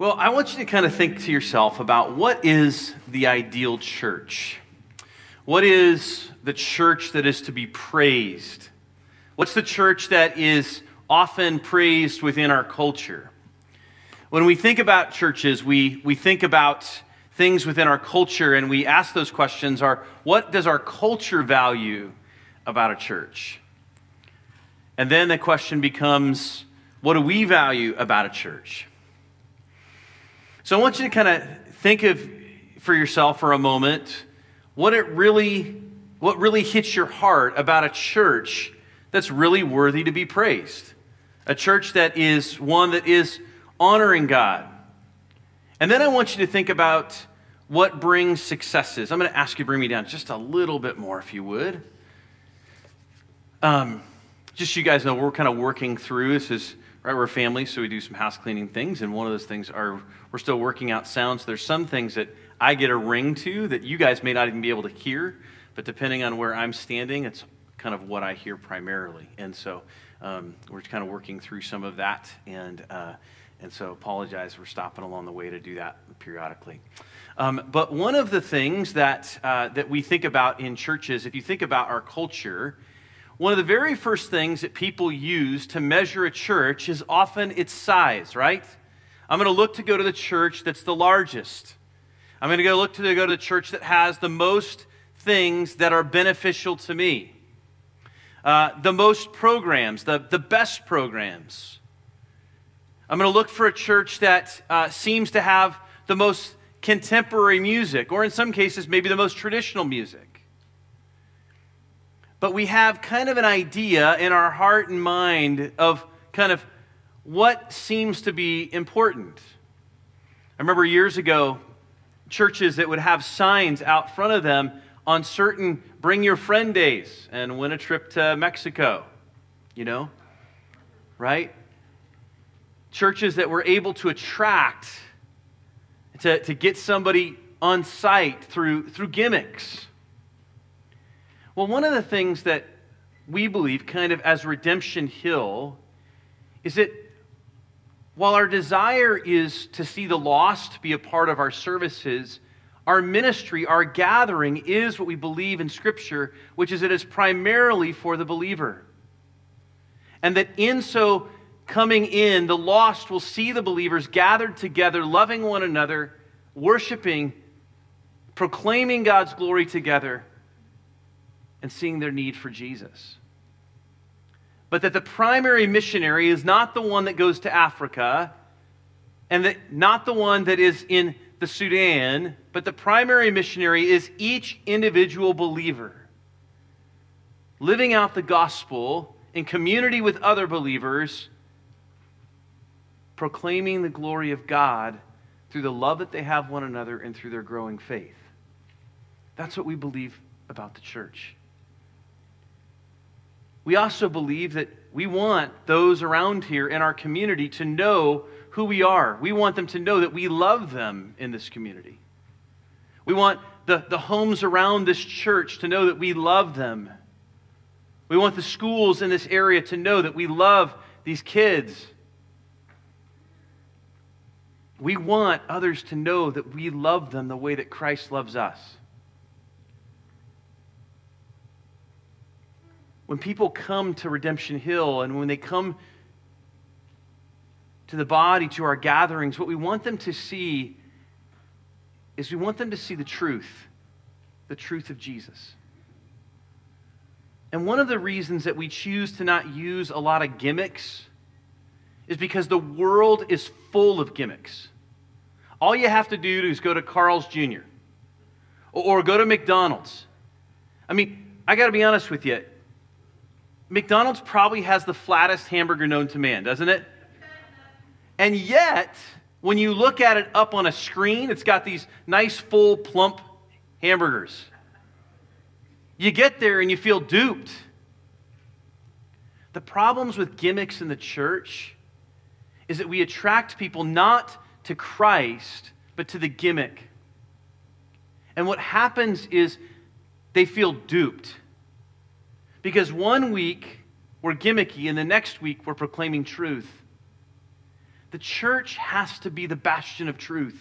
Well, I want you to kind of think to yourself about what is the ideal church? What is the church that is to be praised? What's the church that is often praised within our culture? When we think about churches, we, we think about things within our culture and we ask those questions are what does our culture value about a church? And then the question becomes what do we value about a church? So I want you to kind of think of for yourself for a moment what it really what really hits your heart about a church that's really worthy to be praised. A church that is one that is honoring God. And then I want you to think about what brings successes. I'm going to ask you to bring me down just a little bit more, if you would. Um, just so you guys know, we're kind of working through this is right we're a family so we do some house cleaning things and one of those things are we're still working out sounds. There's some things that i get a ring to that you guys may not even be able to hear but depending on where i'm standing it's kind of what i hear primarily. And so um, we're kind of working through some of that and uh, and so apologize for stopping along the way to do that periodically. Um, but one of the things that uh, that we think about in churches if you think about our culture one of the very first things that people use to measure a church is often its size, right? I'm going to look to go to the church that's the largest. I'm going to go look to go to the church that has the most things that are beneficial to me, uh, the most programs, the, the best programs. I'm going to look for a church that uh, seems to have the most contemporary music, or in some cases, maybe the most traditional music but we have kind of an idea in our heart and mind of kind of what seems to be important. I remember years ago, churches that would have signs out front of them on certain bring your friend days and win a trip to Mexico, you know, right? Churches that were able to attract, to, to get somebody on site through, through gimmicks. Well, one of the things that we believe, kind of as Redemption Hill, is that while our desire is to see the lost be a part of our services, our ministry, our gathering is what we believe in Scripture, which is it is primarily for the believer. And that in so coming in, the lost will see the believers gathered together, loving one another, worshiping, proclaiming God's glory together and seeing their need for Jesus. But that the primary missionary is not the one that goes to Africa and that not the one that is in the Sudan, but the primary missionary is each individual believer living out the gospel in community with other believers, proclaiming the glory of God through the love that they have one another and through their growing faith. That's what we believe about the church we also believe that we want those around here in our community to know who we are. We want them to know that we love them in this community. We want the, the homes around this church to know that we love them. We want the schools in this area to know that we love these kids. We want others to know that we love them the way that Christ loves us. When people come to Redemption Hill and when they come to the body, to our gatherings, what we want them to see is we want them to see the truth, the truth of Jesus. And one of the reasons that we choose to not use a lot of gimmicks is because the world is full of gimmicks. All you have to do is go to Carl's Jr. or, go to McDonald's. I mean, I got to be honest with you. McDonald's probably has the flattest hamburger known to man, doesn't it? And yet, when you look at it up on a screen, it's got these nice, full, plump hamburgers. You get there and you feel duped. The problems with gimmicks in the church is that we attract people not to Christ, but to the gimmick. And what happens is they feel duped. Because one week we're gimmicky, and the next week we're proclaiming truth. the church has to be the bastion of truth.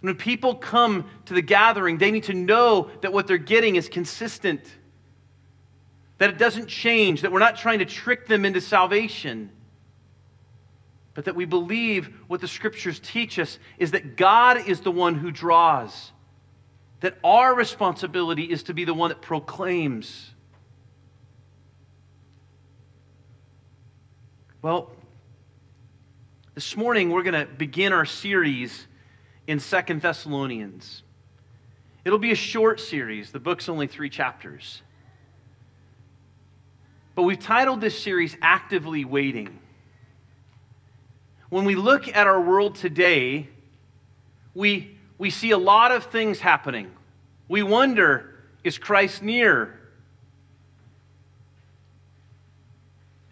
When people come to the gathering, they need to know that what they're getting is consistent, that it doesn't change, that we're not trying to trick them into salvation, but that we believe what the scriptures teach us is that God is the one who draws, that our responsibility is to be the one that proclaims. Well, this morning we're going to begin our series in Second Thessalonians. It'll be a short series, the book's only three chapters. But we've titled this series Actively Waiting. When we look at our world today, we, we see a lot of things happening. We wonder is Christ near?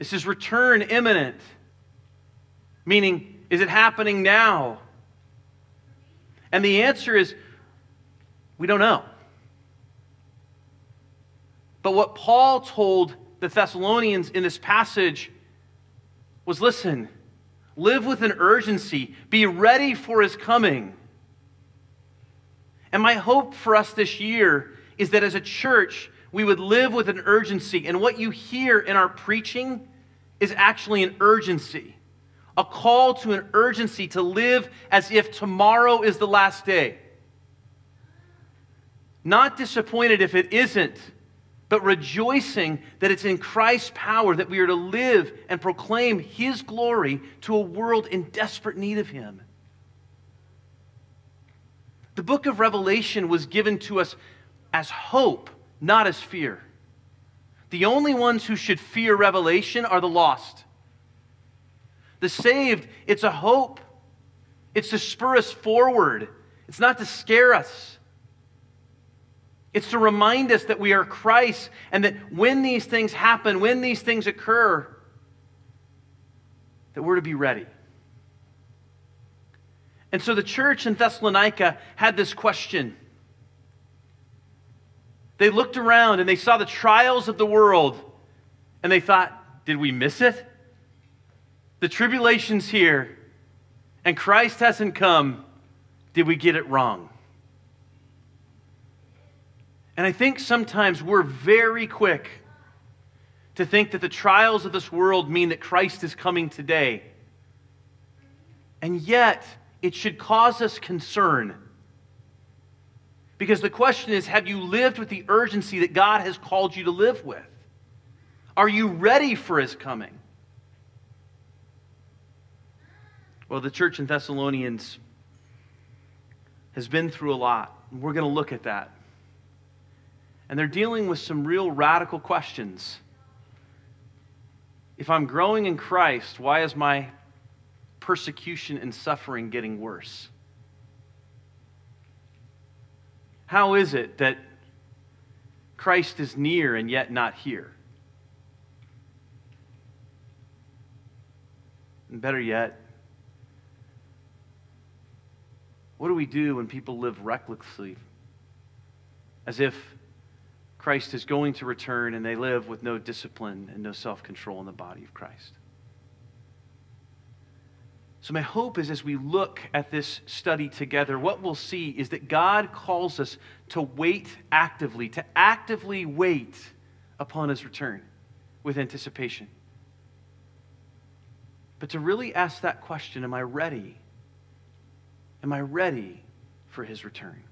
Is his return imminent? Meaning, is it happening now? And the answer is we don't know. But what Paul told the Thessalonians in this passage was listen, live with an urgency, be ready for his coming. And my hope for us this year is that as a church, we would live with an urgency. And what you hear in our preaching is actually an urgency a call to an urgency to live as if tomorrow is the last day. Not disappointed if it isn't, but rejoicing that it's in Christ's power that we are to live and proclaim His glory to a world in desperate need of Him. The book of Revelation was given to us as hope, not as fear. The only ones who should fear revelation are the lost. The saved, it's a hope. It's to spur us forward. It's not to scare us. It's to remind us that we are Christ and that when these things happen, when these things occur, that we're to be ready. And so the church in Thessalonica had this question. They looked around and they saw the trials of the world and they thought, did we miss it? The tribulation's here, and Christ hasn't come. Did we get it wrong? And I think sometimes we're very quick to think that the trials of this world mean that Christ is coming today. And yet, it should cause us concern. Because the question is have you lived with the urgency that God has called you to live with? Are you ready for his coming? Well, the church in Thessalonians has been through a lot. We're going to look at that. And they're dealing with some real radical questions. If I'm growing in Christ, why is my persecution and suffering getting worse? How is it that Christ is near and yet not here? And better yet, What do we do when people live recklessly? As if Christ is going to return and they live with no discipline and no self control in the body of Christ. So, my hope is as we look at this study together, what we'll see is that God calls us to wait actively, to actively wait upon his return with anticipation. But to really ask that question, am I ready? Am I ready for his return?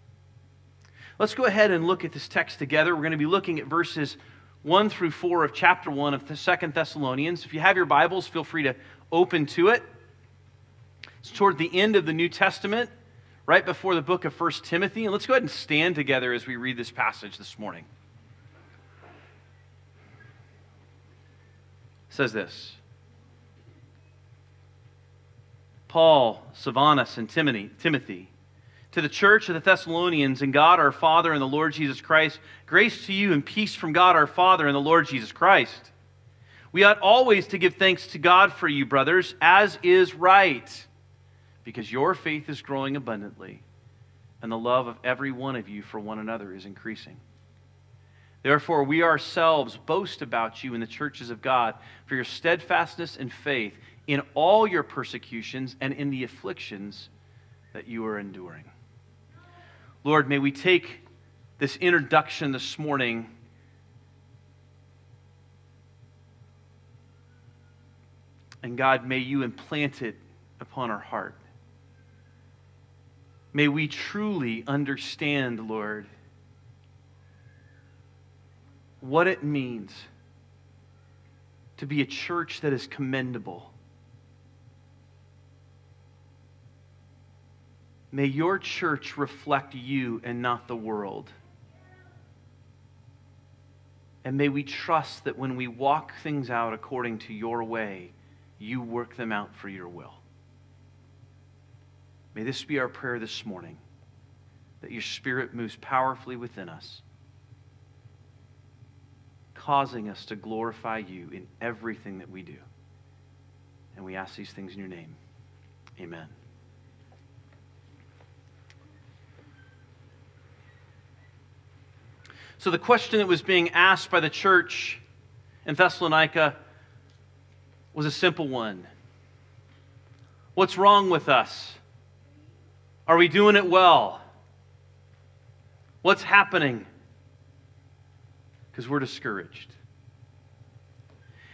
Let's go ahead and look at this text together. We're going to be looking at verses 1 through 4 of chapter 1 of Second Thessalonians. If you have your Bibles, feel free to open to it. It's toward the end of the New Testament, right before the book of First Timothy. And let's go ahead and stand together as we read this passage this morning. It says this. Paul, Silvanus, and Timothy. To the church of the Thessalonians and God our Father and the Lord Jesus Christ, grace to you and peace from God our Father and the Lord Jesus Christ. We ought always to give thanks to God for you, brothers, as is right, because your faith is growing abundantly, and the love of every one of you for one another is increasing. Therefore, we ourselves boast about you in the churches of God for your steadfastness and faith in all your persecutions and in the afflictions that you are enduring. Lord, may we take this introduction this morning. And God, may you implant it upon our heart. May we truly understand, Lord, what it means to be a church that is commendable. May your church reflect you and not the world. And may we trust that when we walk things out according to your way, you work them out for your will. May this be our prayer this morning that your Spirit moves powerfully within us, causing us to glorify you in everything that we do. And we ask these things in your name. Amen. So, the question that was being asked by the church in Thessalonica was a simple one What's wrong with us? Are we doing it well? What's happening? Because we're discouraged.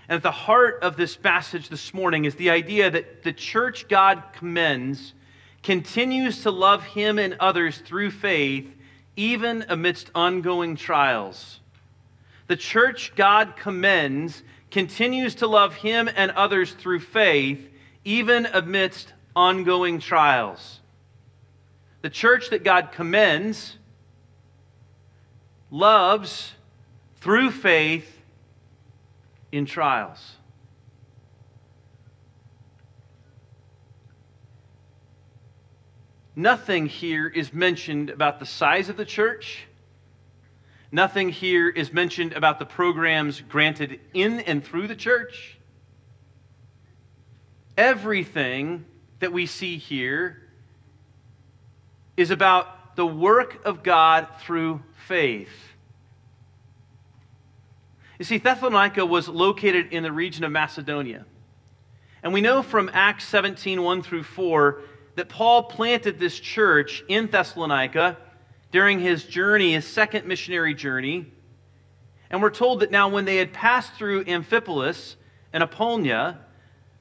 And at the heart of this passage this morning is the idea that the church God commends continues to love Him and others through faith even amidst ongoing trials. The church God commends continues to love him and others through faith, even amidst ongoing trials. The church that God commends loves through faith in trials. Nothing here is mentioned about the size of the church. Nothing here is mentioned about the programs granted in and through the church. Everything that we see here is about the work of God through faith. You see, Thessalonica was located in the region of Macedonia. And we know from Acts 17 1 through 4 that Paul planted this church in Thessalonica during his journey, his second missionary journey. And we're told that now, when they had passed through Amphipolis and Apollonia,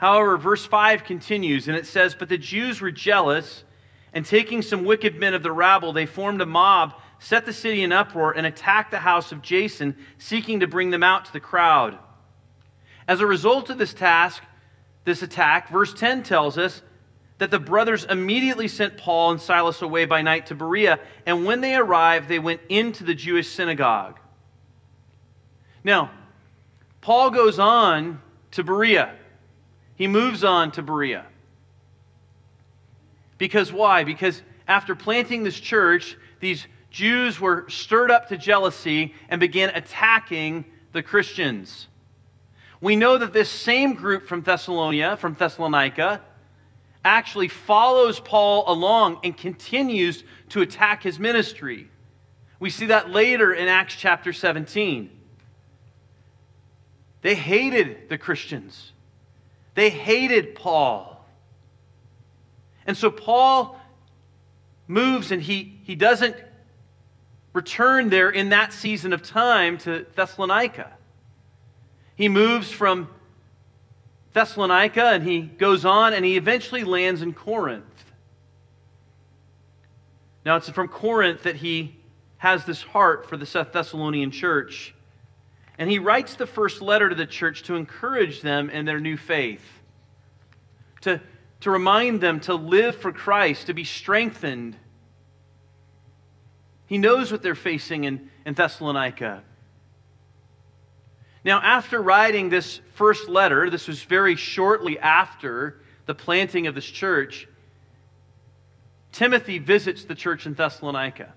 However, verse 5 continues, and it says, But the Jews were jealous, and taking some wicked men of the rabble, they formed a mob set the city in uproar, and attacked the house of Jason, seeking to bring them out to the crowd. As a result of this task, this attack, verse 10 tells us that the brothers immediately sent Paul and Silas away by night to Berea, and when they arrived, they went into the Jewish synagogue. Now, Paul goes on to Berea. He moves on to Berea. Because why? Because after planting this church, these Jews were stirred up to jealousy and began attacking the Christians. We know that this same group from Thessalonica, from Thessalonica, actually follows Paul along and continues to attack his ministry. We see that later in Acts chapter 17. They hated the Christians. They hated Paul. And so Paul moves and he, he doesn't return there in that season of time to Thessalonica. He moves from Thessalonica and he goes on and he eventually lands in Corinth. Now, it's from Corinth that he has this heart for the Thessalonian church. And he writes the first letter to the church to encourage them in their new faith, to, to remind them to live for Christ, to be strengthened he knows what they're facing in, in Thessalonica. Now, after writing this first letter, this was very shortly after the planting of this church, Timothy visits the church in Thessalonica.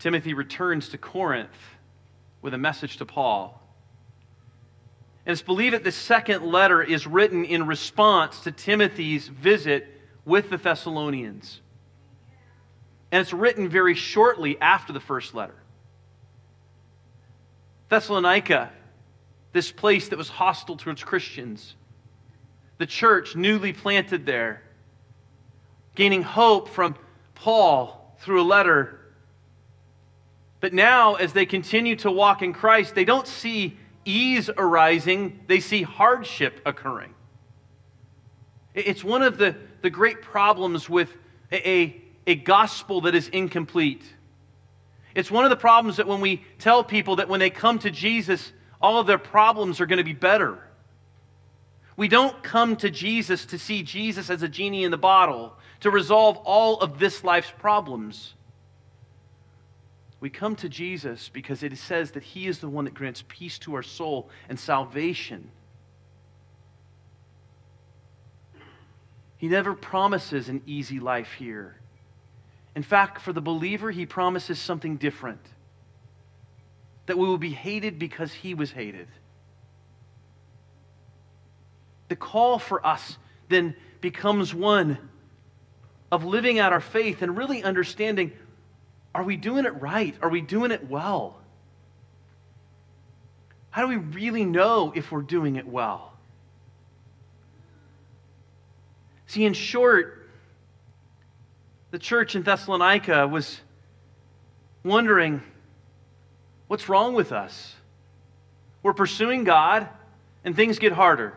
Timothy returns to Corinth with a message to Paul. And it's believed that the second letter is written in response to Timothy's visit with the Thessalonians. And it's written very shortly after the first letter. Thessalonica, this place that was hostile towards Christians, the church newly planted there, gaining hope from Paul through a letter. But now, as they continue to walk in Christ, they don't see ease arising, they see hardship occurring. It's one of the, the great problems with a, a, a gospel that is incomplete. It's one of the problems that when we tell people that when they come to Jesus, all of their problems are going to be better. We don't come to Jesus to see Jesus as a genie in the bottle to resolve all of this life's problems. We come to Jesus because it says that He is the one that grants peace to our soul and salvation. He never promises an easy life here. In fact, for the believer, he promises something different that we will be hated because he was hated. The call for us then becomes one of living out our faith and really understanding are we doing it right? Are we doing it well? How do we really know if we're doing it well? See, in short, the church in Thessalonica was wondering what's wrong with us? We're pursuing God and things get harder.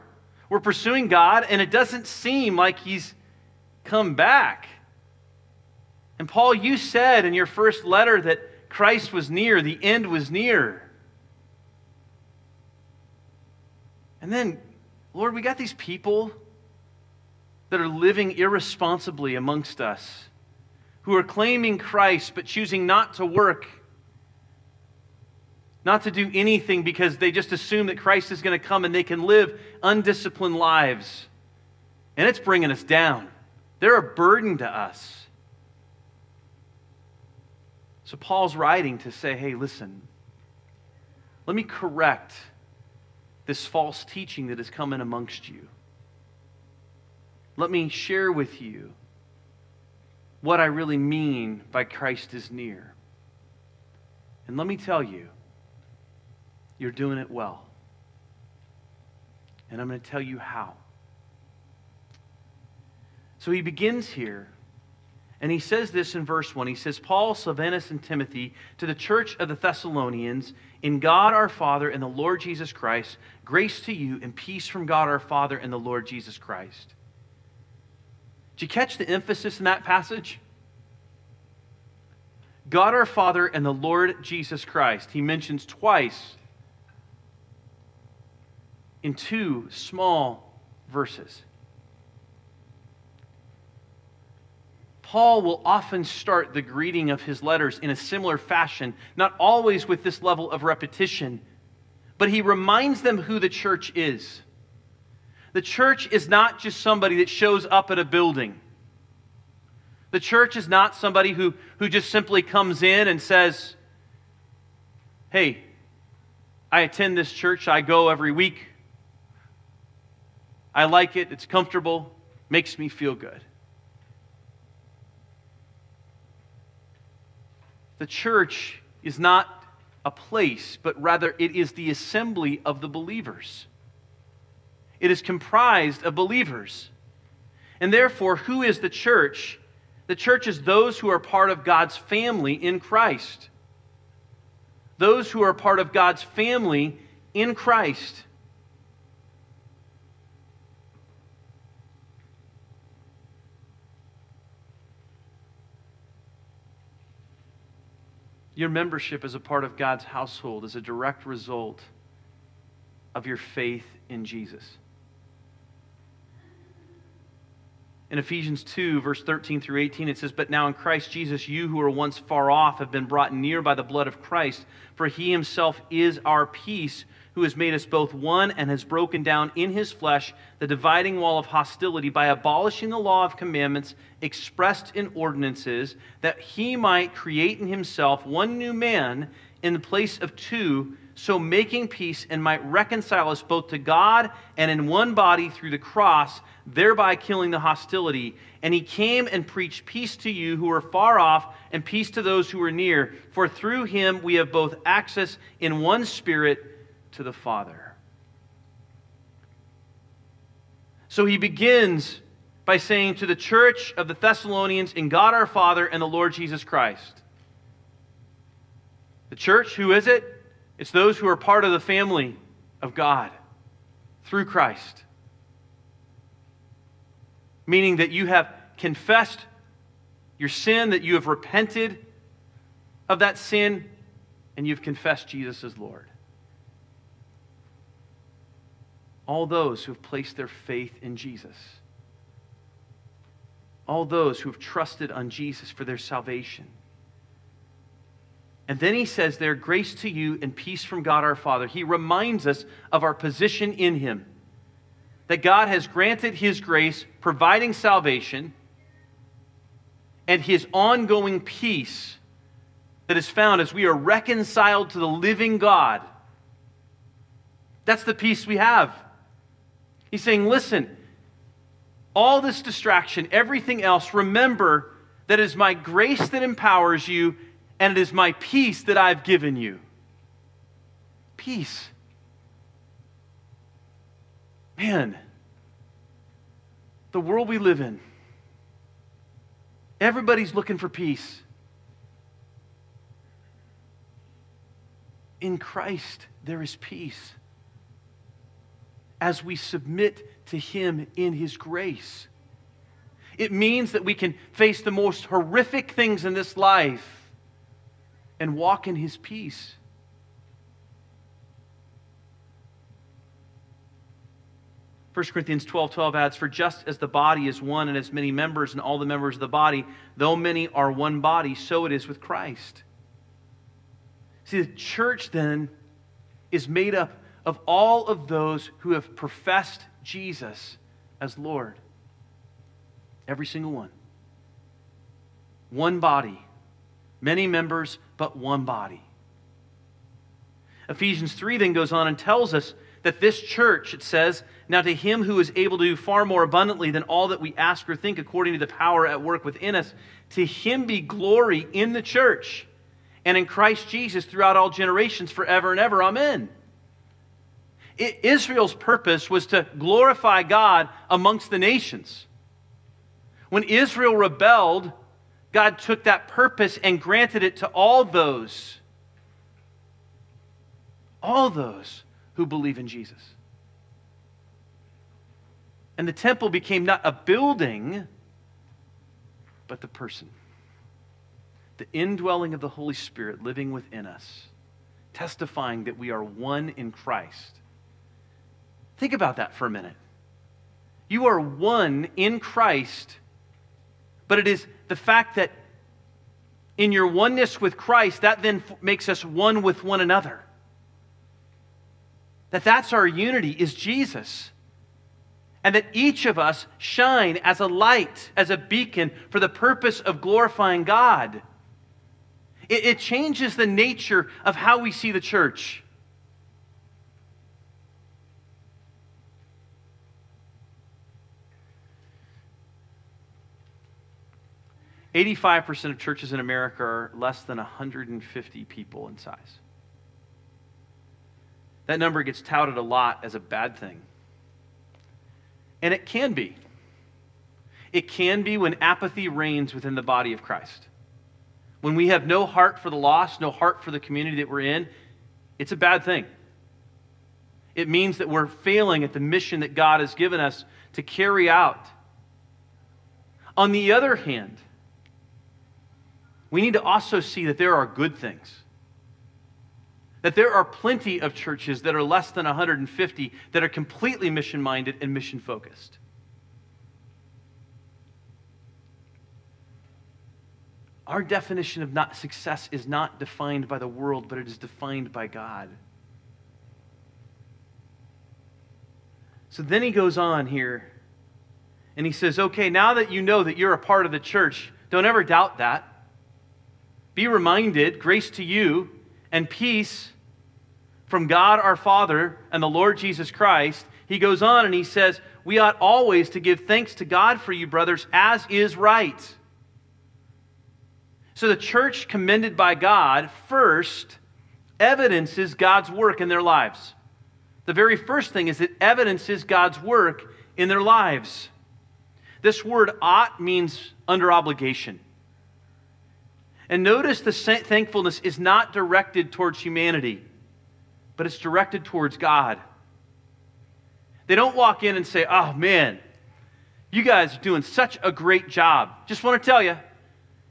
We're pursuing God and it doesn't seem like He's come back. And Paul, you said in your first letter that Christ was near, the end was near. And then, Lord, we got these people that are living irresponsibly amongst us who are claiming Christ but choosing not to work, not to do anything because they just assume that Christ is going to come and they can live undisciplined lives. And it's bringing us down. They're a burden to us. So Paul's writing to say, hey, listen, let me correct this false teaching that has come in amongst you. Let me share with you what I really mean by Christ is near. And let me tell you, you're doing it well. And I'm going to tell you how. So he begins here, and he says this in verse 1. He says, Paul, Silvanus, and Timothy, to the church of the Thessalonians, in God our Father and the Lord Jesus Christ, grace to you and peace from God our Father and the Lord Jesus Christ. Did you catch the emphasis in that passage? God our Father and the Lord Jesus Christ. He mentions twice in two small verses. Paul will often start the greeting of his letters in a similar fashion, not always with this level of repetition, but he reminds them who the church is. The church is not just somebody that shows up at a building. The church is not somebody who, who just simply comes in and says, Hey, I attend this church, I go every week. I like it, it's comfortable, makes me feel good. The church is not a place, but rather it is the assembly of the believers. It is comprised of believers. And therefore, who is the church? The church is those who are part of God's family in Christ. Those who are part of God's family in Christ. Your membership as a part of God's household is a direct result of your faith in Jesus. in Ephesians 2, verse 13 through 18, it says, But now in Christ Jesus, you who were once far off have been brought near by the blood of Christ, for he himself is our peace, who has made us both one and has broken down in his flesh the dividing wall of hostility by abolishing the law of commandments expressed in ordinances, that he might create in himself one new man in the place of two so making peace and might reconcile us both to God and in one body through the cross, thereby killing the hostility. And he came and preached peace to you who are far off and peace to those who are near. For through him we have both access in one spirit to the Father. So he begins by saying to the church of the Thessalonians, in God our Father and the Lord Jesus Christ. The church, who is it? It's those who are part of the family of God through Christ. Meaning that you have confessed your sin, that you have repented of that sin, and you've confessed Jesus as Lord. All those who have placed their faith in Jesus. All those who have trusted on Jesus for their salvation. And then he says there, grace to you and peace from God our Father. He reminds us of our position in him. That God has granted his grace, providing salvation, and his ongoing peace that is found as we are reconciled to the living God. That's the peace we have. He's saying, listen, all this distraction, everything else, remember that it is my grace that empowers you and it is my peace that I've given you. Peace. Man, the world we live in, everybody's looking for peace. In Christ, there is peace as we submit to Him in His grace. It means that we can face the most horrific things in this life and walk in his peace. First Corinthians 12 12 adds, For just as the body is one and has many members, and all the members of the body, though many are one body, so it is with Christ. See, the church then is made up of all of those who have professed Jesus as Lord. Every single one. One body, many members, but one body. Ephesians 3 then goes on and tells us that this church, it says, now to him who is able to do far more abundantly than all that we ask or think according to the power at work within us, to him be glory in the church and in Christ Jesus throughout all generations forever and ever. Amen. Israel's purpose was to glorify God amongst the nations. When Israel rebelled, God took that purpose and granted it to all those, all those who believe in Jesus. And the temple became not a building, but the person. The indwelling of the Holy Spirit living within us, testifying that we are one in Christ. Think about that for a minute. You are one in Christ but it is the fact that in your oneness with Christ, that then makes us one with one another. That that's our unity is Jesus. And that each of us shine as a light, as a beacon for the purpose of glorifying God. It, it changes the nature of how we see the church. 85% of churches in America are less than 150 people in size. That number gets touted a lot as a bad thing. And it can be. It can be when apathy reigns within the body of Christ. When we have no heart for the lost, no heart for the community that we're in, it's a bad thing. It means that we're failing at the mission that God has given us to carry out. On the other hand, we need to also see that there are good things. That there are plenty of churches that are less than 150 that are completely mission minded and mission focused. Our definition of not success is not defined by the world, but it is defined by God. So then he goes on here and he says, Okay, now that you know that you're a part of the church, don't ever doubt that. Be reminded, grace to you and peace from God our Father and the Lord Jesus Christ. He goes on and he says, We ought always to give thanks to God for you, brothers, as is right. So the church commended by God first evidences God's work in their lives. The very first thing is it evidences God's work in their lives. This word ought means under obligation. And notice the thankfulness is not directed towards humanity, but it's directed towards God. They don't walk in and say, Oh man, you guys are doing such a great job. Just want to tell you,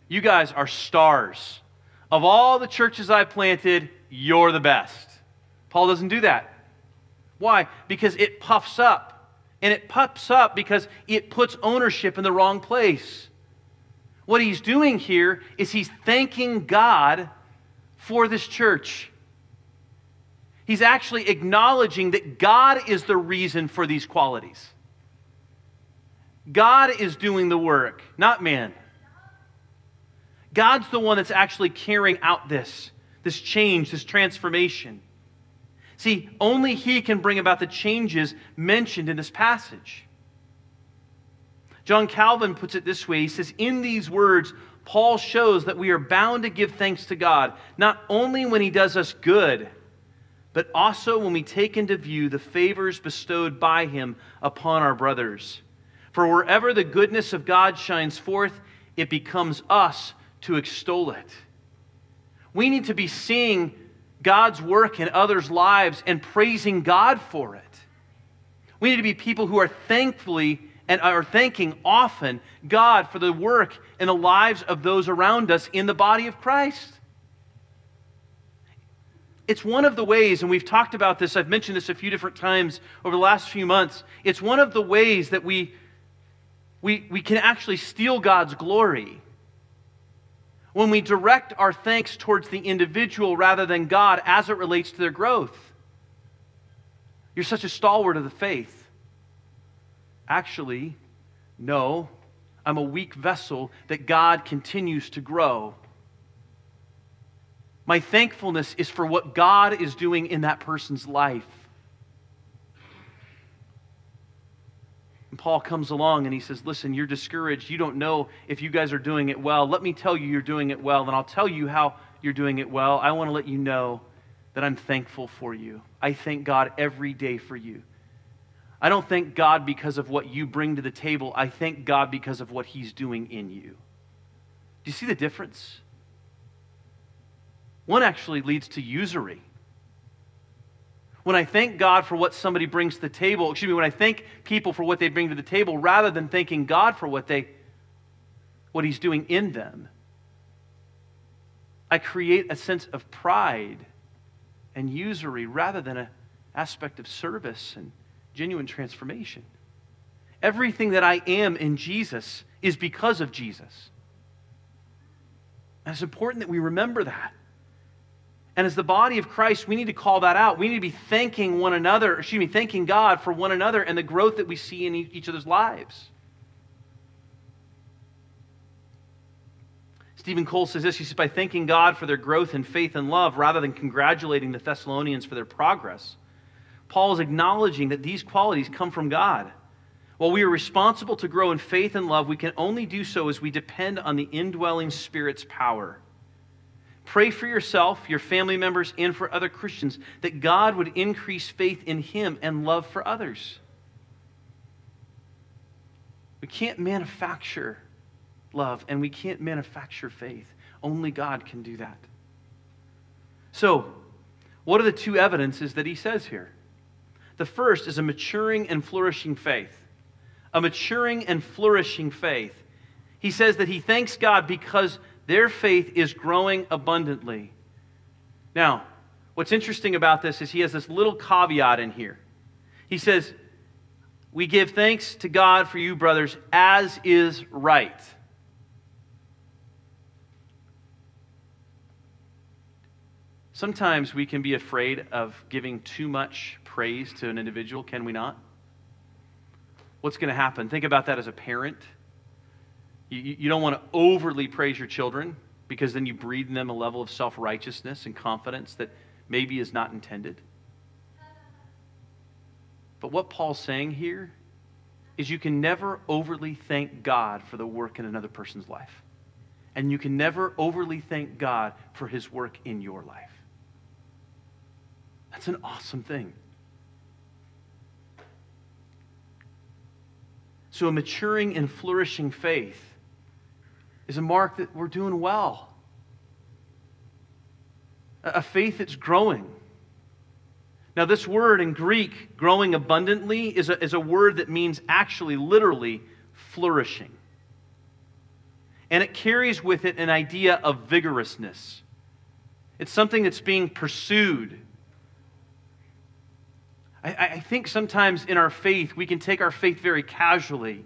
you guys are stars. Of all the churches I planted, you're the best. Paul doesn't do that. Why? Because it puffs up. And it puffs up because it puts ownership in the wrong place. What he's doing here is he's thanking God for this church. He's actually acknowledging that God is the reason for these qualities. God is doing the work, not man. God's the one that's actually carrying out this, this change, this transformation. See, only He can bring about the changes mentioned in this passage. John Calvin puts it this way He says, In these words, Paul shows that we are bound to give thanks to God, not only when He does us good, but also when we take into view the favors bestowed by Him upon our brothers. For wherever the goodness of God shines forth, it becomes us to extol it. We need to be seeing God's work in others' lives and praising God for it. We need to be people who are thankfully and are thanking often God for the work in the lives of those around us in the body of Christ. It's one of the ways, and we've talked about this, I've mentioned this a few different times over the last few months. It's one of the ways that we, we, we can actually steal God's glory when we direct our thanks towards the individual rather than God as it relates to their growth. You're such a stalwart of the faith. Actually, no, I'm a weak vessel that God continues to grow. My thankfulness is for what God is doing in that person's life. And Paul comes along and he says, Listen, you're discouraged. You don't know if you guys are doing it well. Let me tell you you're doing it well, and I'll tell you how you're doing it well. I want to let you know that I'm thankful for you. I thank God every day for you. I don't thank God because of what you bring to the table. I thank God because of what He's doing in you. Do you see the difference? One actually leads to usury. When I thank God for what somebody brings to the table, excuse me, when I thank people for what they bring to the table, rather than thanking God for what they what He's doing in them, I create a sense of pride and usury rather than an aspect of service and genuine transformation. Everything that I am in Jesus is because of Jesus. And it's important that we remember that. And as the body of Christ, we need to call that out. We need to be thanking one another, excuse me, thanking God for one another and the growth that we see in each other's lives. Steven Cole says this he says, by thanking God for their growth in faith and love rather than congratulating the Thessalonians for their progress, Paul is acknowledging that these qualities come from God. While we are responsible to grow in faith and love, we can only do so as we depend on the indwelling Spirit's power. Pray for yourself, your family members, and for other Christians that God would increase faith in Him and love for others. We can't manufacture love and we can't manufacture faith. Only God can do that. So, what are the two evidences that he says here? The first is a maturing and flourishing faith. A maturing and flourishing faith. He says that he thanks God because their faith is growing abundantly. Now, what's interesting about this is he has this little caveat in here. He says, We give thanks to God for you, brothers, as is right. Sometimes we can be afraid of giving too much praise to an individual, can we not? What's going to happen? Think about that as a parent. You, you don't want to overly praise your children because then you breed in them a level of self righteousness and confidence that maybe is not intended. But what Paul's saying here is you can never overly thank God for the work in another person's life. And you can never overly thank God for his work in your life. That's an awesome thing. So, a maturing and flourishing faith is a mark that we're doing well. A faith that's growing. Now, this word in Greek, growing abundantly, is a, is a word that means actually, literally, flourishing. And it carries with it an idea of vigorousness. It's something that's being pursued. I, I think sometimes in our faith, we can take our faith very casually.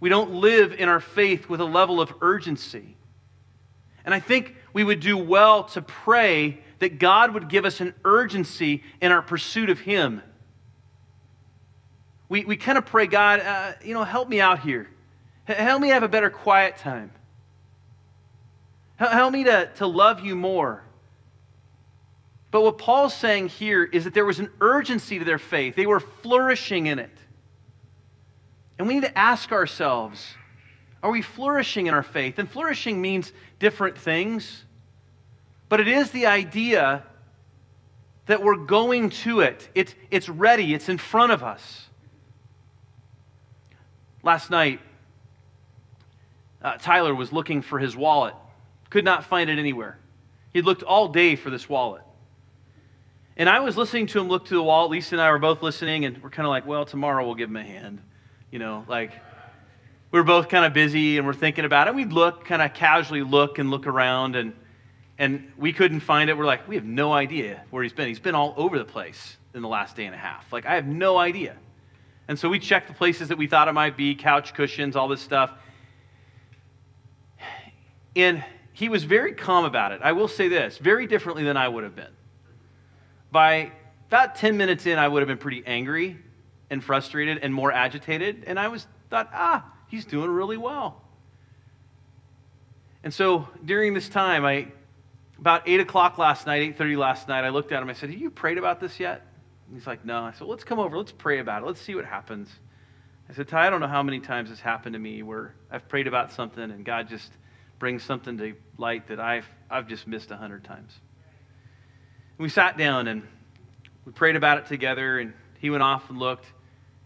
We don't live in our faith with a level of urgency. And I think we would do well to pray that God would give us an urgency in our pursuit of Him. We, we kind of pray, God, uh, you know, help me out here. Help me have a better quiet time. Help me to, to love you more. But what Paul's saying here is that there was an urgency to their faith, they were flourishing in it. And we need to ask ourselves are we flourishing in our faith? And flourishing means different things, but it is the idea that we're going to it. It's, it's ready, it's in front of us. Last night, uh, Tyler was looking for his wallet, could not find it anywhere. He'd looked all day for this wallet. And I was listening to him look to the wall. Lisa and I were both listening, and we're kind of like, well, tomorrow we'll give him a hand. You know, like we were both kind of busy and we're thinking about it. And we'd look, kind of casually look and look around, and and we couldn't find it. We're like, we have no idea where he's been. He's been all over the place in the last day and a half. Like, I have no idea. And so we checked the places that we thought it might be couch cushions, all this stuff. And he was very calm about it. I will say this very differently than I would have been. By about 10 minutes in, I would have been pretty angry and frustrated and more agitated. And I was thought, ah, he's doing really well. And so during this time, I about eight o'clock last night, eight thirty last night, I looked at him. I said, "Have you prayed about this yet?" And he's like, "No." I said, "Let's come over. Let's pray about it. Let's see what happens." I said, "Ty, I don't know how many times this happened to me where I've prayed about something and God just brings something to light that I've I've just missed a hundred times." We sat down and we prayed about it together, and he went off and looked.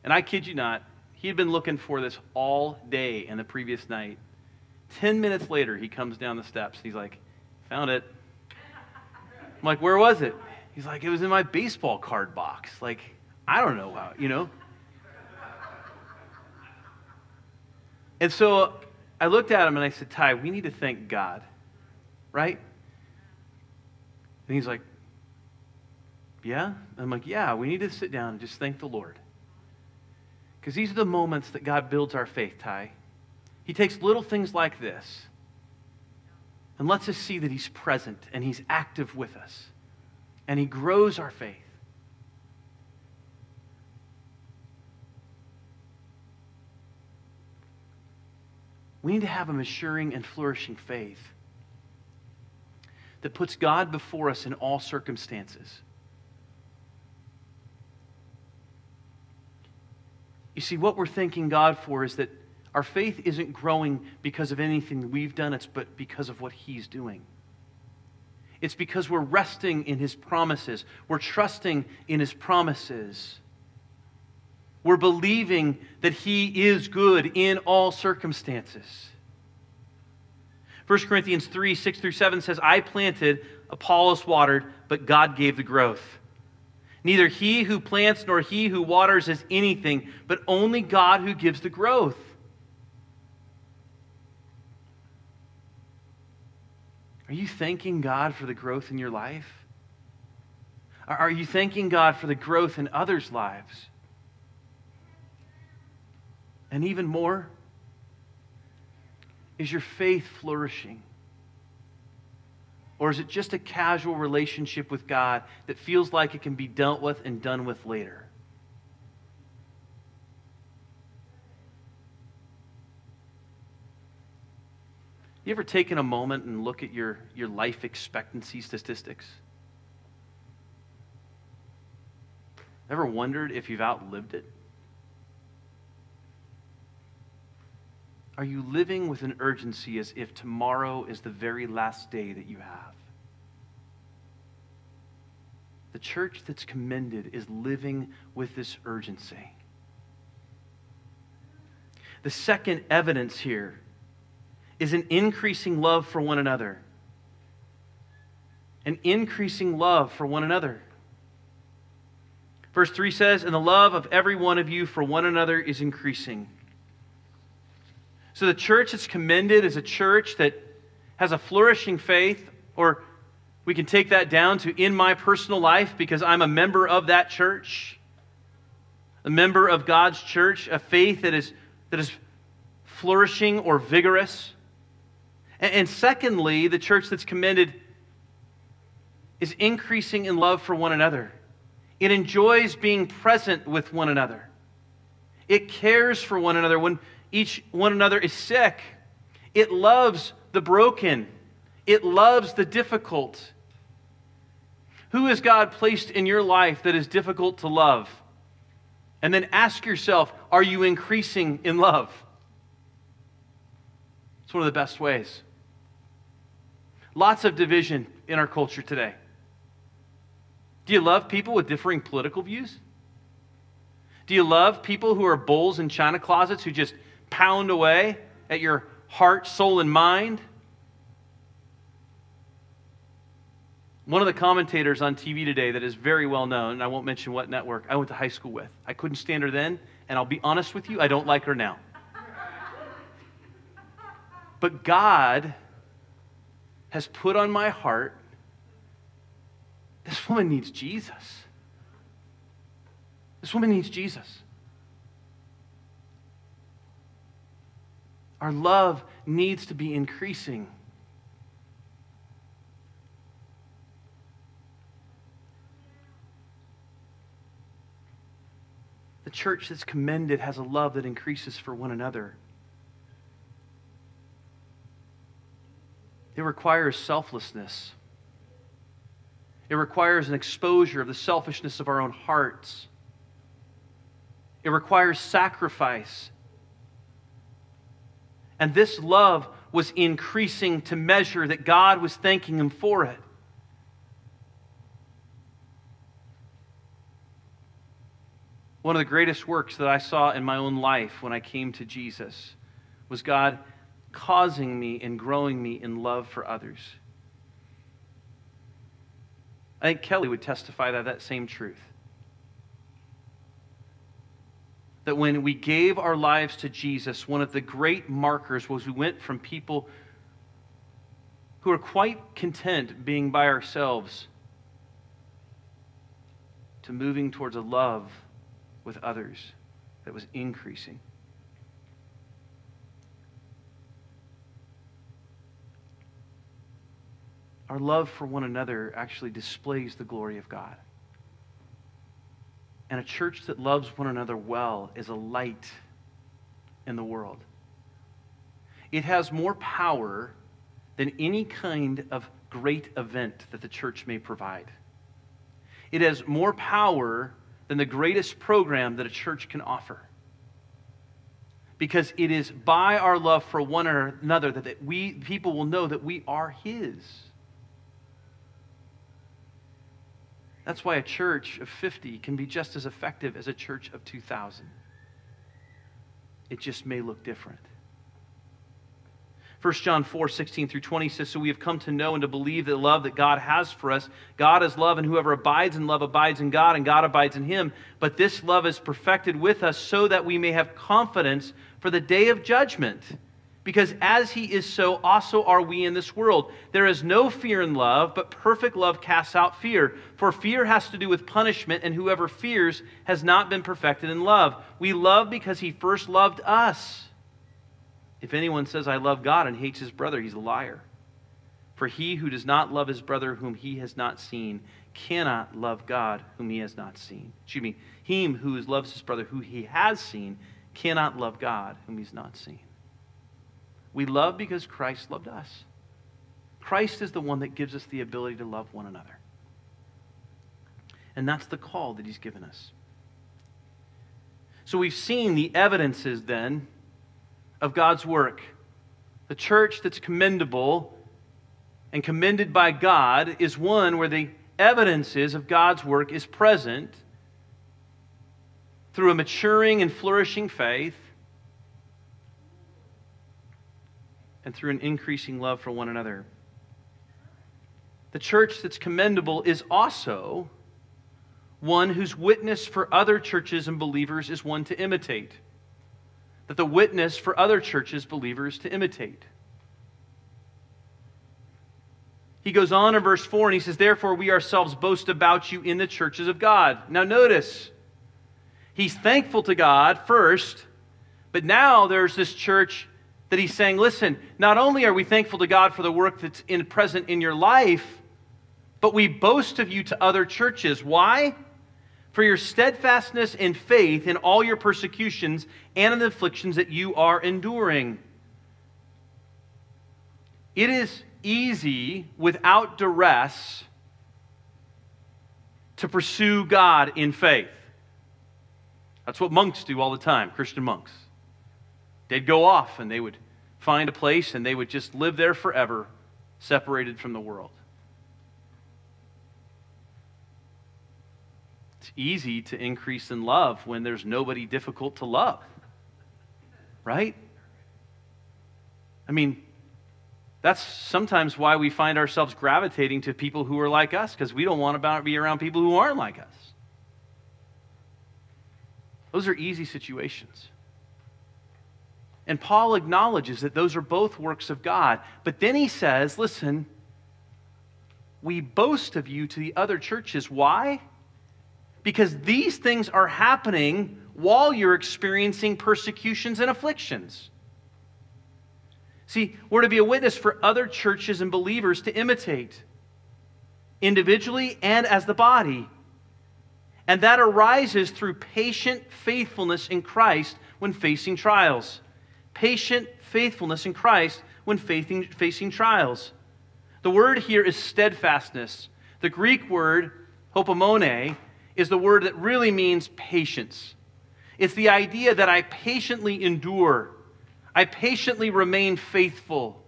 And I kid you not, he had been looking for this all day and the previous night. Ten minutes later, he comes down the steps. He's like, Found it. I'm like, Where was it? He's like, It was in my baseball card box. Like, I don't know how, you know? And so I looked at him and I said, Ty, we need to thank God, right? And he's like, Yeah? I'm like, Yeah, we need to sit down and just thank the Lord. Because these are the moments that God builds our faith, Ty. He takes little things like this and lets us see that He's present and He's active with us. And He grows our faith. We need to have a maturing and flourishing faith that puts God before us in all circumstances. You see, what we're thanking God for is that our faith isn't growing because of anything we've done, it's but because of what He's doing. It's because we're resting in His promises, we're trusting in His promises. We're believing that He is good in all circumstances. 1 Corinthians 3 6 through 7 says, I planted, Apollos watered, but God gave the growth. Neither he who plants nor he who waters is anything, but only God who gives the growth. Are you thanking God for the growth in your life? Are you thanking God for the growth in others' lives? And even more, is your faith flourishing? Or is it just a casual relationship with God that feels like it can be dealt with and done with later? You ever taken a moment and look at your, your life expectancy statistics? Ever wondered if you've outlived it? Are you living with an urgency as if tomorrow is the very last day that you have? The church that's commended is living with this urgency. The second evidence here is an increasing love for one another. An increasing love for one another. Verse 3 says, And the love of every one of you for one another is increasing. So the church that's commended is a church that has a flourishing faith, or we can take that down to in my personal life because I'm a member of that church, a member of God's church, a faith that is, that is flourishing or vigorous. And, and secondly, the church that's commended is increasing in love for one another. It enjoys being present with one another. It cares for one another when each one another is sick. It loves the broken. It loves the difficult. Who has God placed in your life that is difficult to love? And then ask yourself, are you increasing in love? It's one of the best ways. Lots of division in our culture today. Do you love people with differing political views? Do you love people who are bulls in china closets who just pound away at your heart, soul, and mind? One of the commentators on TV today that is very well known, and I won't mention what network, I went to high school with. I couldn't stand her then, and I'll be honest with you, I don't like her now. But God has put on my heart this woman needs Jesus. This woman needs Jesus. Our love needs to be increasing. The church that's commended has a love that increases for one another. It requires selflessness. It requires an exposure of the selfishness of our own hearts. It requires sacrifice. And this love was increasing to measure that God was thanking him for it. One of the greatest works that I saw in my own life when I came to Jesus was God causing me and growing me in love for others. I think Kelly would testify to that same truth. That when we gave our lives to Jesus, one of the great markers was we went from people who are quite content being by ourselves to moving towards a love with others that was increasing. Our love for one another actually displays the glory of God. And a church that loves one another well is a light in the world. It has more power than any kind of great event that the church may provide. It has more power than the greatest program that a church can offer. Because it is by our love for one another that we people will know that we are his. That's why a church of 50 can be just as effective as a church of 2,000. It just may look different. 1 John 4, 16 through 20 says, So we have come to know and to believe the love that God has for us. God is love, and whoever abides in love abides in God, and God abides in him. But this love is perfected with us so that we may have confidence for the day of judgment. Because as he is so, also are we in this world. There is no fear in love, but perfect love casts out fear. For fear has to do with punishment, and whoever fears has not been perfected in love. We love because he first loved us. If anyone says, I love God and hates his brother, he's a liar. For he who does not love his brother whom he has not seen cannot love God whom he has not seen. Excuse me, him who loves his brother who he has seen cannot love God whom he's not seen. We love because Christ loved us. Christ is the one that gives us the ability to love one another. And that's the call that he's given us. So we've seen the evidences then of God's work. The church that's commendable and commended by God is one where the evidences of God's work is present through a maturing and flourishing faith and through an increasing love for one another. The church that's commendable is also one whose witness for other churches and believers is one to imitate. That the witness for other churches, believers, to imitate. He goes on in verse 4 and he says, Therefore, we ourselves boast about you in the churches of God. Now, notice, he's thankful to God first, but now there's this church that he's saying, Listen, not only are we thankful to God for the work that's in, present in your life, but we boast of you to other churches. Why? For your steadfastness and faith in all your persecutions and in the afflictions that you are enduring. It is easy without duress to pursue God in faith. That's what monks do all the time, Christian monks. They'd go off and they would find a place and they would just live there forever, separated from the world. It's easy to increase in love when there's nobody difficult to love, right? I mean, that's sometimes why we find ourselves gravitating to people who are like us, because we don't want to be around people who aren't like us. Those are easy situations. And Paul acknowledges that those are both works of God. But then he says, listen, we boast of you to the other churches. Why? Because these things are happening while you're experiencing persecutions and afflictions. See, we're to be a witness for other churches and believers to imitate, individually and as the body. And that arises through patient faithfulness in Christ when facing trials. Patient faithfulness in Christ when facing, trials. The word here is steadfastness. The Greek word, hupomone, is the word that really means patience. It's the idea that I patiently endure I patiently remain faithful.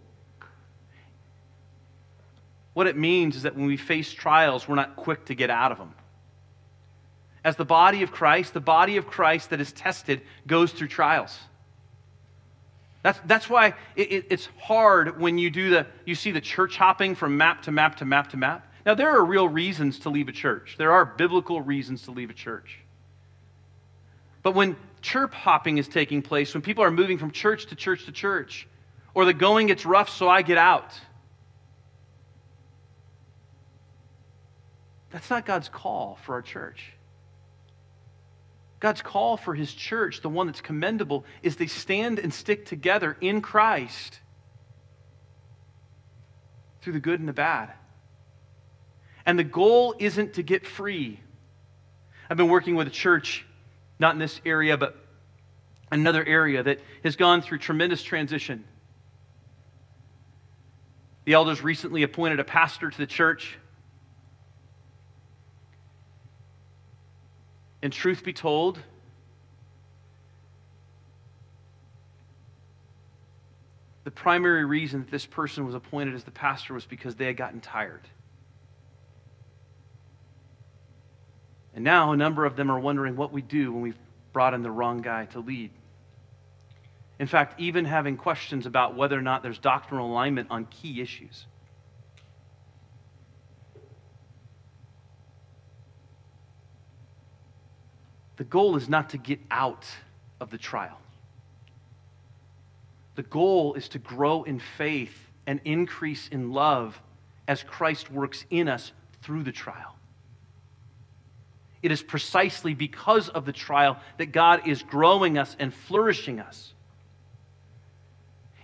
What it means is that when we face trials, we're not quick to get out of them. As the body of Christ, the body of Christ that is tested goes through trials. That's, that's why it, it, it's hard when you do the you see the church hopping from map to map to map to map. Now there are real reasons to leave a church. There are biblical reasons to leave a church. But when church hopping is taking place when people are moving from church to church to church, or the going gets rough, so I get out. That's not God's call for our church. God's call for his church, the one that's commendable, is they stand and stick together in Christ through the good and the bad. And the goal isn't to get free. I've been working with a church not in this area, but another area that has gone through tremendous transition. The elders recently appointed a pastor to the church. And truth be told, the primary reason that this person was appointed as the pastor was because they had gotten tired. And now a number of them are wondering what we do when we've brought in the wrong guy to lead. In fact, even having questions about whether or not there's doctrinal alignment on key issues. The goal is not to get out of the trial. The goal is to grow in faith and increase in love as Christ works in us through the trial. It is precisely because of the trial that God is growing us and flourishing us.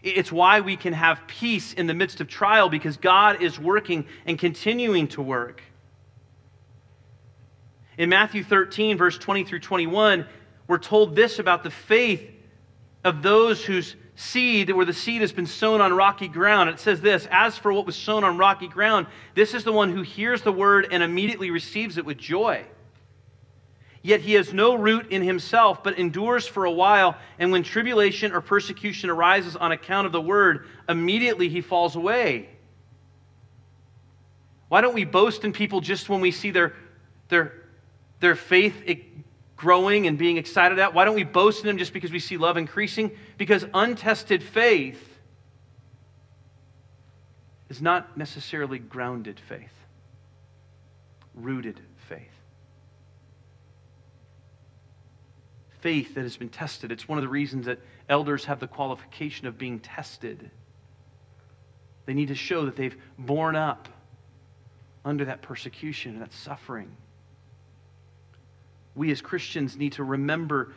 It's why we can have peace in the midst of trial because God is working and continuing to work. In Matthew 13, verse 20 through 21, we're told this about the faith of those whose seed, where the seed has been sown on rocky ground. It says this As for what was sown on rocky ground, this is the one who hears the word and immediately receives it with joy. Yet he has no root in himself, but endures for a while. And when tribulation or persecution arises on account of the word, immediately he falls away. Why don't we boast in people just when we see their, their, their faith growing and being excited at? Why don't we boast in them just because we see love increasing? Because untested faith is not necessarily grounded faith, rooted faith. faith that has been tested. It's one of the reasons that elders have the qualification of being tested. They need to show that they've borne up under that persecution and that suffering. We as Christians need to remember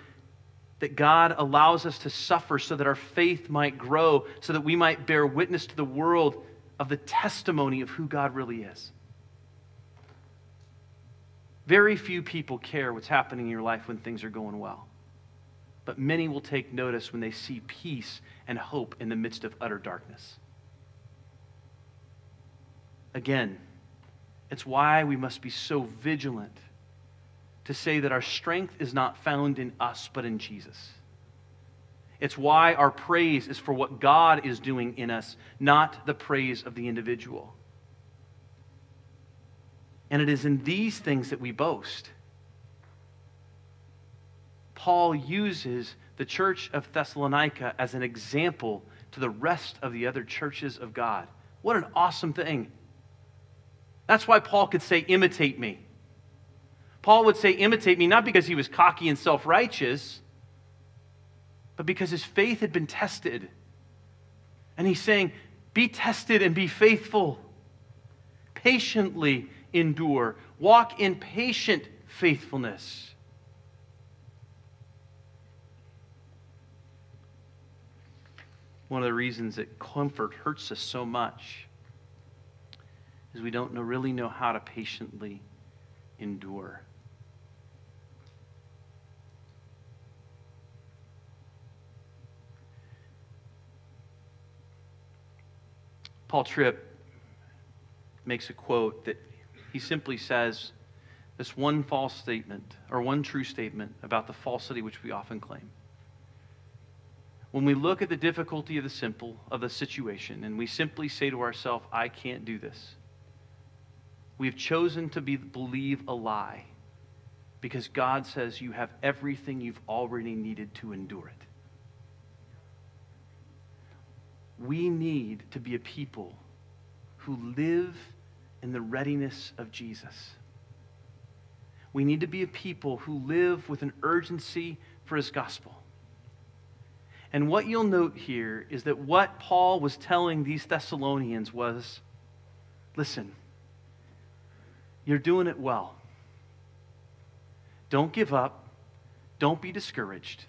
that God allows us to suffer so that our faith might grow, so that we might bear witness to the world of the testimony of who God really is. Very few people care what's happening in your life when things are going well but many will take notice when they see peace and hope in the midst of utter darkness. Again, it's why we must be so vigilant to say that our strength is not found in us, but in Jesus. It's why our praise is for what God is doing in us, not the praise of the individual. And it is in these things that we boast. Paul uses the church of Thessalonica as an example to the rest of the other churches of God. What an awesome thing. That's why Paul could say, Imitate me. Paul would say, Imitate me, not because he was cocky and self righteous, but because his faith had been tested. And he's saying, Be tested and be faithful. Patiently endure. Walk in patient faithfulness. One of the reasons that comfort hurts us so much is we don't know, really know how to patiently endure. Paul Tripp makes a quote that he simply says this one false statement or one true statement about the falsity which we often claim when we look at the difficulty of the simple of the situation and we simply say to ourselves, I can't do this, we've chosen to be, believe a lie because God says you have everything you've already needed to endure it. We need to be a people who live in the readiness of Jesus. We need to be a people who live with an urgency for his gospel. And what you'll note here is that what Paul was telling these Thessalonians was listen, you're doing it well. Don't give up. Don't be discouraged.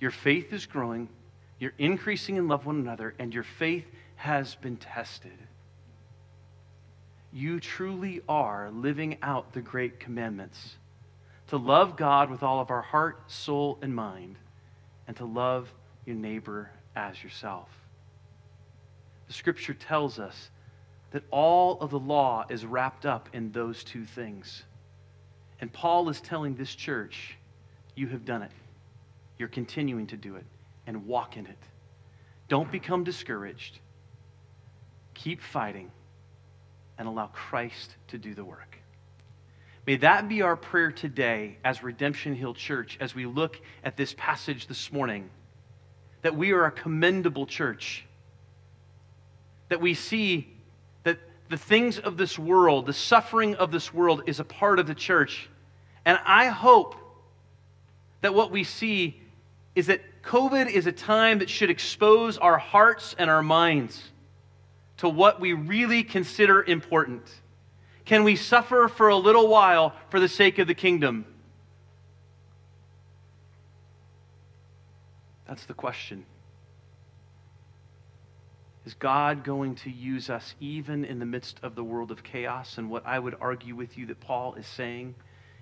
Your faith is growing. You're increasing in love one another, and your faith has been tested. You truly are living out the great commandments to love God with all of our heart, soul, and mind and to love your neighbor as yourself. The scripture tells us that all of the law is wrapped up in those two things. And Paul is telling this church, you have done it. You're continuing to do it and walk in it. Don't become discouraged. Keep fighting and allow Christ to do the work. May that be our prayer today as Redemption Hill Church as we look at this passage this morning. That we are a commendable church. That we see that the things of this world, the suffering of this world, is a part of the church. And I hope that what we see is that COVID is a time that should expose our hearts and our minds to what we really consider important. Can we suffer for a little while for the sake of the kingdom? That's the question. Is God going to use us even in the midst of the world of chaos? And what I would argue with you that Paul is saying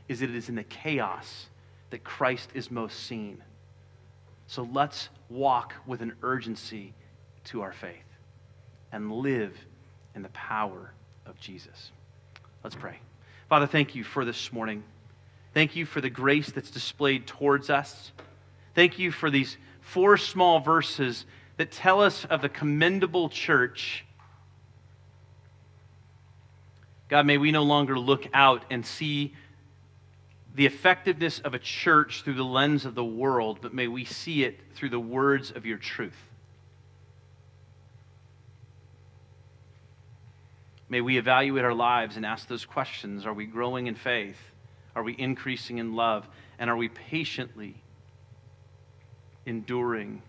is that it is in the chaos that Christ is most seen. So let's walk with an urgency to our faith and live in the power of Jesus. Let's pray. Father, thank you for this morning. Thank you for the grace that's displayed towards us. Thank you for these four small verses that tell us of the commendable church. God, may we no longer look out and see the effectiveness of a church through the lens of the world, but may we see it through the words of your truth. May we evaluate our lives and ask those questions Are we growing in faith? Are we increasing in love? And are we patiently enduring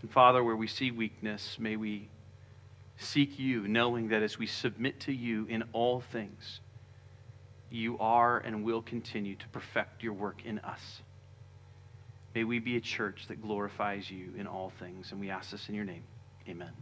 And Father, where we see weakness, may we seek you, knowing that as we submit to you in all things, you are and will continue to perfect your work in us. May we be a church that glorifies you in all things. And we ask this in your name. Amen.